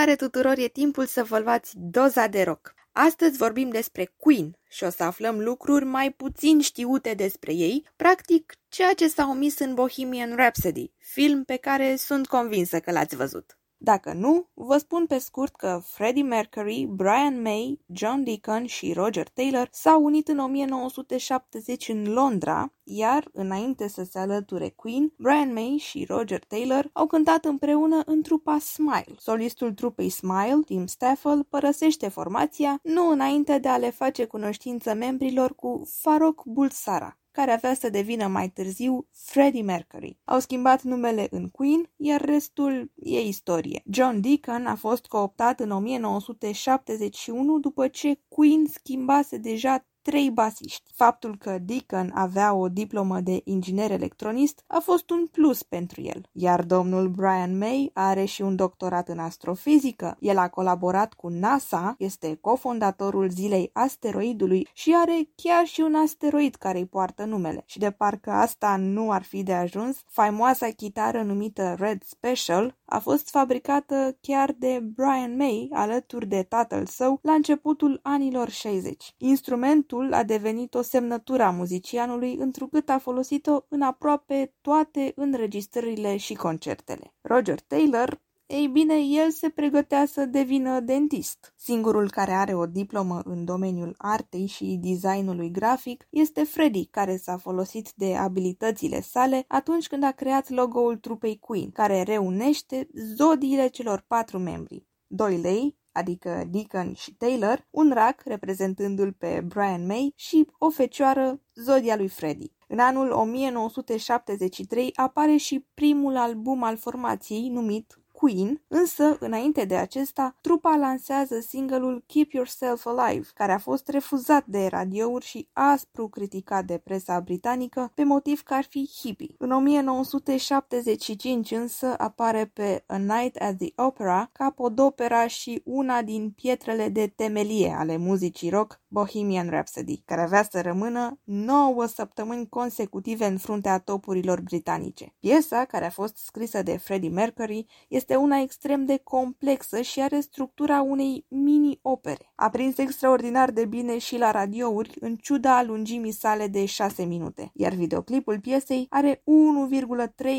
Salutare tuturor, e timpul să vă luați doza de rock. Astăzi vorbim despre Queen și o să aflăm lucruri mai puțin știute despre ei, practic ceea ce s-a omis în Bohemian Rhapsody, film pe care sunt convinsă că l-ați văzut. Dacă nu, vă spun pe scurt că Freddie Mercury, Brian May, John Deacon și Roger Taylor s-au unit în 1970 în Londra, iar înainte să se alăture Queen, Brian May și Roger Taylor au cântat împreună în trupa Smile. Solistul trupei Smile, Tim Staffel, părăsește formația nu înainte de a le face cunoștință membrilor cu Farok Bulsara, care avea să devină mai târziu Freddie Mercury. Au schimbat numele în Queen, iar restul e istorie. John Deacon a fost cooptat în 1971 după ce Queen schimbase deja trei basiști. Faptul că Deacon avea o diplomă de inginer electronist a fost un plus pentru el, iar domnul Brian May are și un doctorat în astrofizică. El a colaborat cu NASA, este cofondatorul zilei asteroidului și are chiar și un asteroid care îi poartă numele. Și de parcă asta nu ar fi de ajuns, faimoasa chitară numită Red Special a fost fabricată chiar de Brian May alături de tatăl său la începutul anilor 60. Instrumentul a devenit o semnătură a muzicianului întrucât a folosit-o în aproape toate înregistrările și concertele. Roger Taylor ei bine, el se pregătea să devină dentist. Singurul care are o diplomă în domeniul artei și designului grafic este Freddy, care s-a folosit de abilitățile sale atunci când a creat logo-ul trupei Queen, care reunește zodiile celor patru membri. Doi lei, adică Deacon și Taylor, un rac reprezentându-l pe Brian May și o fecioară, zodia lui Freddy. În anul 1973 apare și primul album al formației numit Queen, însă, înainte de acesta, trupa lansează singelul Keep Yourself Alive, care a fost refuzat de radiouri și aspru criticat de presa britanică pe motiv că ar fi hippie. În 1975 însă apare pe A Night at the Opera, capodopera și una din pietrele de temelie ale muzicii rock, Bohemian Rhapsody, care avea să rămână 9 săptămâni consecutive în fruntea topurilor britanice. Piesa, care a fost scrisă de Freddie Mercury, este este una extrem de complexă și are structura unei mini-opere. A prins extraordinar de bine și la radiouri, în ciuda lungimii sale de 6 minute, iar videoclipul piesei are 1,3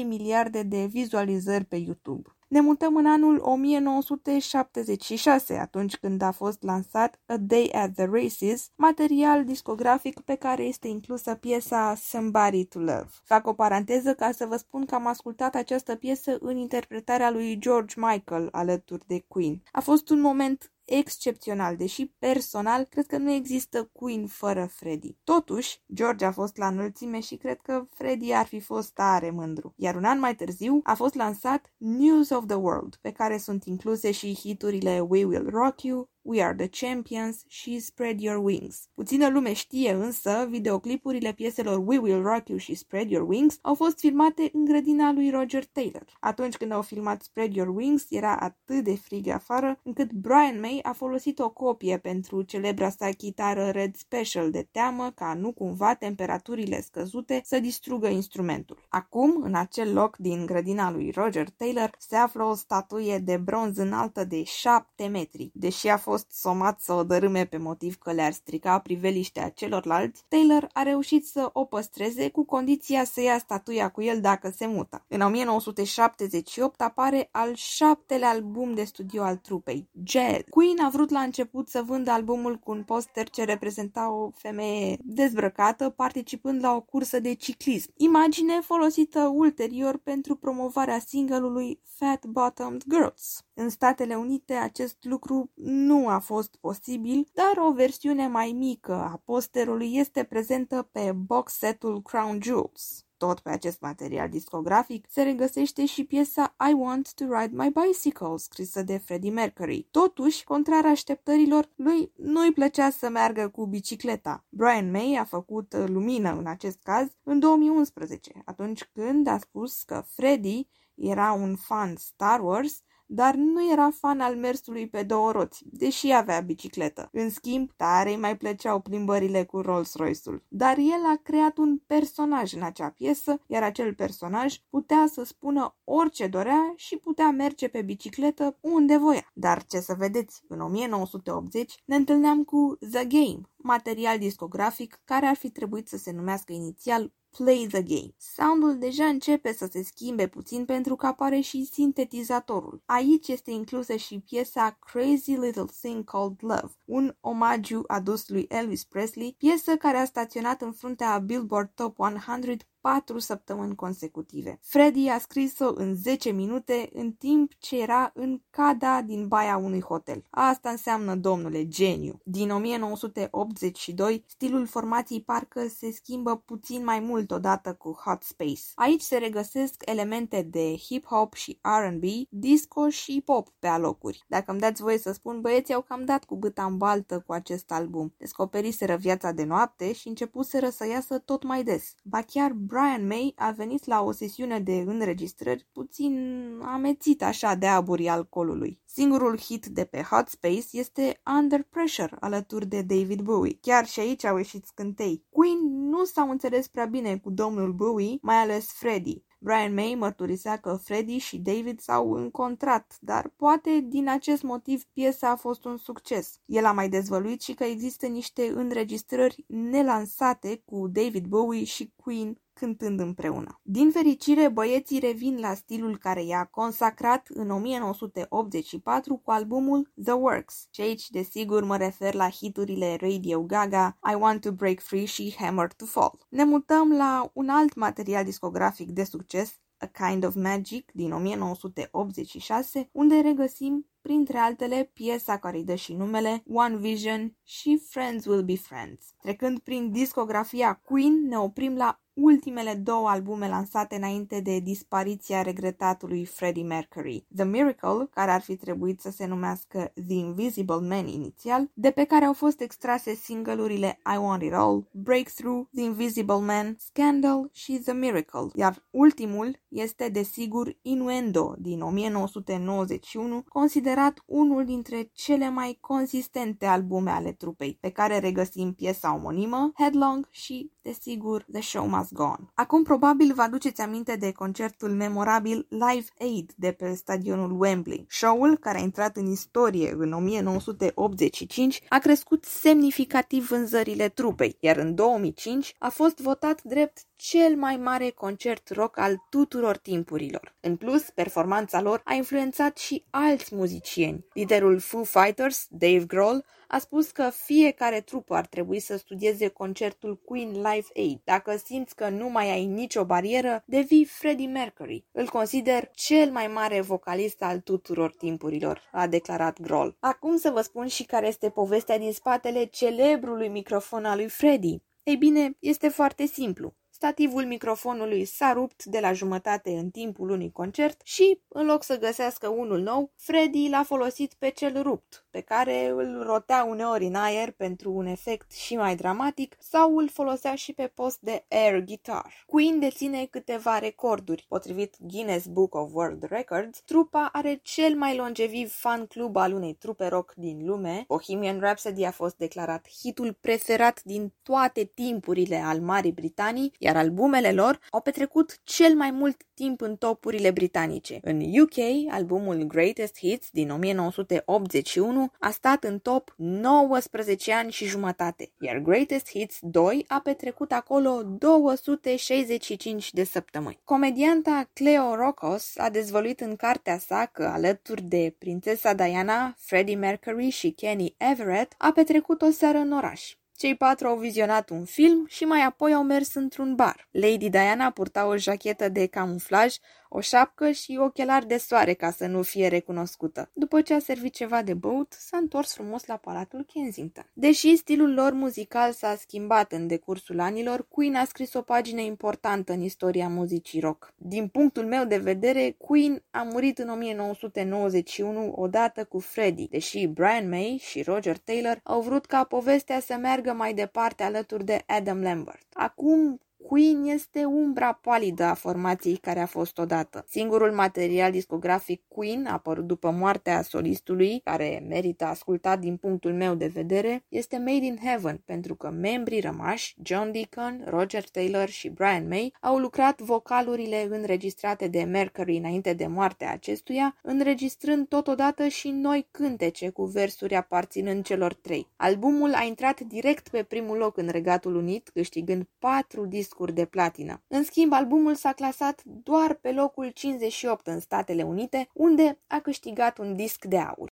miliarde de vizualizări pe YouTube. Ne mutăm în anul 1976, atunci când a fost lansat A Day at the Races, material discografic pe care este inclusă piesa Somebody to Love. Fac o paranteză ca să vă spun că am ascultat această piesă în interpretarea lui George Michael alături de Queen. A fost un moment excepțional, deși personal cred că nu există Queen fără Freddy. Totuși, George a fost la înălțime și cred că Freddy ar fi fost tare mândru. Iar un an mai târziu a fost lansat News of the World, pe care sunt incluse și hiturile We Will Rock You, We Are the Champions și Spread Your Wings. Puțină lume știe însă, videoclipurile pieselor We Will Rock You și Spread Your Wings au fost filmate în grădina lui Roger Taylor. Atunci când au filmat Spread Your Wings, era atât de frig afară, încât Brian May a folosit o copie pentru celebra sa chitară Red Special de teamă ca nu cumva temperaturile scăzute să distrugă instrumentul. Acum, în acel loc din grădina lui Roger Taylor, se află o statuie de bronz înaltă de 7 metri. Deși a fost fost somat să o dărâme pe motiv că le-ar strica priveliștea celorlalți, Taylor a reușit să o păstreze cu condiția să ia statuia cu el dacă se mută. În 1978 apare al șaptele album de studio al trupei, Jazz. Queen a vrut la început să vândă albumul cu un poster ce reprezenta o femeie dezbrăcată participând la o cursă de ciclism, imagine folosită ulterior pentru promovarea singelului Fat Bottomed Girls. În Statele Unite acest lucru nu a fost posibil, dar o versiune mai mică a posterului este prezentă pe box setul Crown Jewels. Tot pe acest material discografic se regăsește și piesa I Want to Ride My Bicycle, scrisă de Freddie Mercury. Totuși, contrar așteptărilor, lui nu-i plăcea să meargă cu bicicleta. Brian May a făcut lumină în acest caz în 2011, atunci când a spus că Freddie era un fan Star Wars dar nu era fan al mersului pe două roți, deși avea bicicletă. În schimb, tare mai plăceau plimbările cu Rolls-Royce-ul. Dar el a creat un personaj în acea piesă, iar acel personaj putea să spună orice dorea și putea merge pe bicicletă unde voia. Dar ce să vedeți, în 1980 ne întâlneam cu The Game, material discografic care ar fi trebuit să se numească inițial Play the Game. Soundul deja începe să se schimbe puțin pentru că apare și sintetizatorul. Aici este inclusă și piesa Crazy Little Thing Called Love, un omagiu adus lui Elvis Presley, piesă care a staționat în fruntea Billboard Top 100 patru săptămâni consecutive. Freddy a scris-o în 10 minute în timp ce era în cada din baia unui hotel. Asta înseamnă, domnule, geniu. Din 1982, stilul formației parcă se schimbă puțin mai mult odată cu Hot Space. Aici se regăsesc elemente de hip-hop și R&B, disco și pop pe alocuri. Dacă îmi dați voie să spun, băieții au cam dat cu băta în baltă cu acest album. Descoperiseră viața de noapte și începuseră să iasă tot mai des. Ba chiar Brian May a venit la o sesiune de înregistrări puțin amețit așa de aburii alcoolului. Singurul hit de pe Hot Space este Under Pressure, alături de David Bowie. Chiar și aici au ieșit scântei. Queen nu s-au înțeles prea bine cu domnul Bowie, mai ales Freddie. Brian May mărturisea că Freddie și David s-au încontrat, dar poate din acest motiv piesa a fost un succes. El a mai dezvăluit și că există niște înregistrări nelansate cu David Bowie și Queen cântând împreună. Din fericire, băieții revin la stilul care i-a consacrat în 1984 cu albumul The Works. Și aici, desigur, mă refer la hiturile Radio Gaga, I Want to Break Free și Hammer to Fall. Ne mutăm la un alt material discografic de succes, A Kind of Magic din 1986, unde regăsim printre altele piesa care îi dă și numele One Vision și Friends Will Be Friends. Trecând prin discografia Queen, ne oprim la ultimele două albume lansate înainte de dispariția regretatului Freddie Mercury, The Miracle, care ar fi trebuit să se numească The Invisible Man inițial, de pe care au fost extrase singlurile I Want It All, Breakthrough, The Invisible Man, Scandal și The Miracle, iar ultimul este desigur Innuendo din 1991, considerat unul dintre cele mai consistente albume ale trupei, pe care regăsim piesa omonimă, Headlong și, desigur, The Show Must Gone. Acum probabil vă aduceți aminte de concertul memorabil Live Aid de pe stadionul Wembley. Show-ul, care a intrat în istorie în 1985, a crescut semnificativ vânzările trupei, iar în 2005 a fost votat drept cel mai mare concert rock al tuturor timpurilor. În plus, performanța lor a influențat și alți muzicieni. Liderul Foo Fighters, Dave Grohl, a spus că fiecare trupă ar trebui să studieze concertul Queen Live Aid. Dacă simți că nu mai ai nicio barieră, devii Freddie Mercury. Îl consider cel mai mare vocalist al tuturor timpurilor, a declarat Grohl. Acum să vă spun și care este povestea din spatele celebrului microfon al lui Freddie. Ei bine, este foarte simplu. Stativul microfonului s-a rupt de la jumătate în timpul unui concert și, în loc să găsească unul nou, Freddy l-a folosit pe cel rupt, pe care îl rotea uneori în aer pentru un efect și mai dramatic sau îl folosea și pe post de air guitar. Queen deține câteva recorduri. Potrivit Guinness Book of World Records, trupa are cel mai longeviv fan club al unei trupe rock din lume. Bohemian Rhapsody a fost declarat hitul preferat din toate timpurile al Marii Britanii, iar albumele lor au petrecut cel mai mult timp în topurile britanice. În UK, albumul Greatest Hits din 1981 a stat în top 19 ani și jumătate, iar Greatest Hits 2 a petrecut acolo 265 de săptămâni. Comedianta Cleo Rocos a dezvăluit în cartea sa că, alături de prințesa Diana, Freddie Mercury și Kenny Everett, a petrecut o seară în oraș. Cei patru au vizionat un film și mai apoi au mers într-un bar. Lady Diana purta o jachetă de camuflaj, o șapcă și ochelari de soare ca să nu fie recunoscută. După ce a servit ceva de băut, s-a întors frumos la palatul Kensington. Deși stilul lor muzical s-a schimbat în decursul anilor, Queen a scris o pagină importantă în istoria muzicii rock. Din punctul meu de vedere, Queen a murit în 1991 odată cu Freddie, deși Brian May și Roger Taylor au vrut ca povestea să meargă mai departe alături de Adam Lambert. Acum, Queen este umbra palidă a formației care a fost odată. Singurul material discografic Queen, apărut după moartea solistului, care merită ascultat din punctul meu de vedere, este Made in Heaven, pentru că membrii rămași, John Deacon, Roger Taylor și Brian May, au lucrat vocalurile înregistrate de Mercury înainte de moartea acestuia, înregistrând totodată și noi cântece cu versuri aparținând celor trei. Albumul a intrat direct pe primul loc în Regatul Unit, câștigând patru discuri de platină. În schimb, albumul s-a clasat doar pe locul 58 în Statele Unite, unde a câștigat un disc de aur.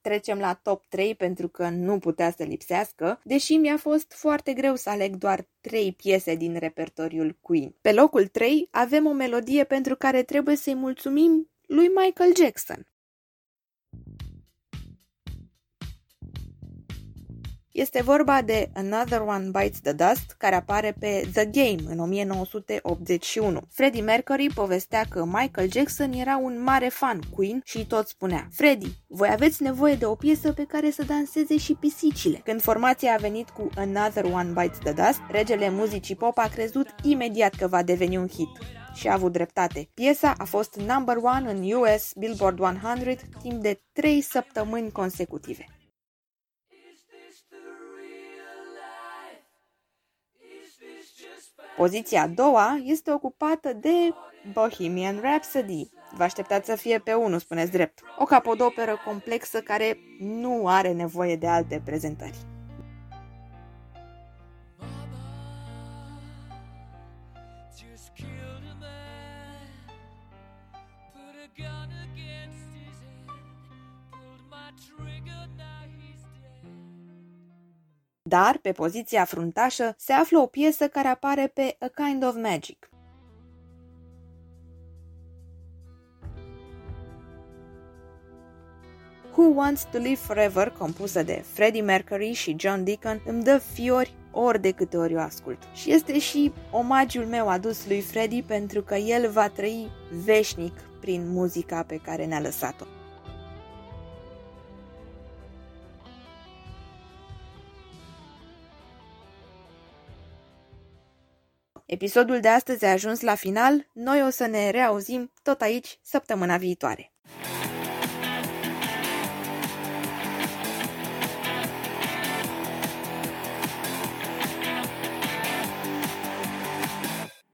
Trecem la top 3 pentru că nu putea să lipsească, deși mi-a fost foarte greu să aleg doar 3 piese din repertoriul Queen. Pe locul 3 avem o melodie pentru care trebuie să-i mulțumim lui Michael Jackson. Este vorba de Another One Bites the Dust, care apare pe The Game în 1981. Freddie Mercury povestea că Michael Jackson era un mare fan Queen și tot spunea Freddie, voi aveți nevoie de o piesă pe care să danseze și pisicile. Când formația a venit cu Another One Bites the Dust, regele muzicii pop a crezut imediat că va deveni un hit și a avut dreptate. Piesa a fost number one în US Billboard 100 timp de 3 săptămâni consecutive. Poziția a doua este ocupată de Bohemian Rhapsody. Vă așteptați să fie pe 1, spuneți drept. O capodoperă complexă care nu are nevoie de alte prezentări. Dar, pe poziția fruntașă, se află o piesă care apare pe A Kind of Magic. Who Wants to Live Forever, compusă de Freddie Mercury și John Deacon, îmi dă fiori ori de câte ori o ascult. Și este și omagiul meu adus lui Freddie pentru că el va trăi veșnic prin muzica pe care ne-a lăsat-o. Episodul de astăzi a ajuns la final, noi o să ne reauzim tot aici săptămâna viitoare.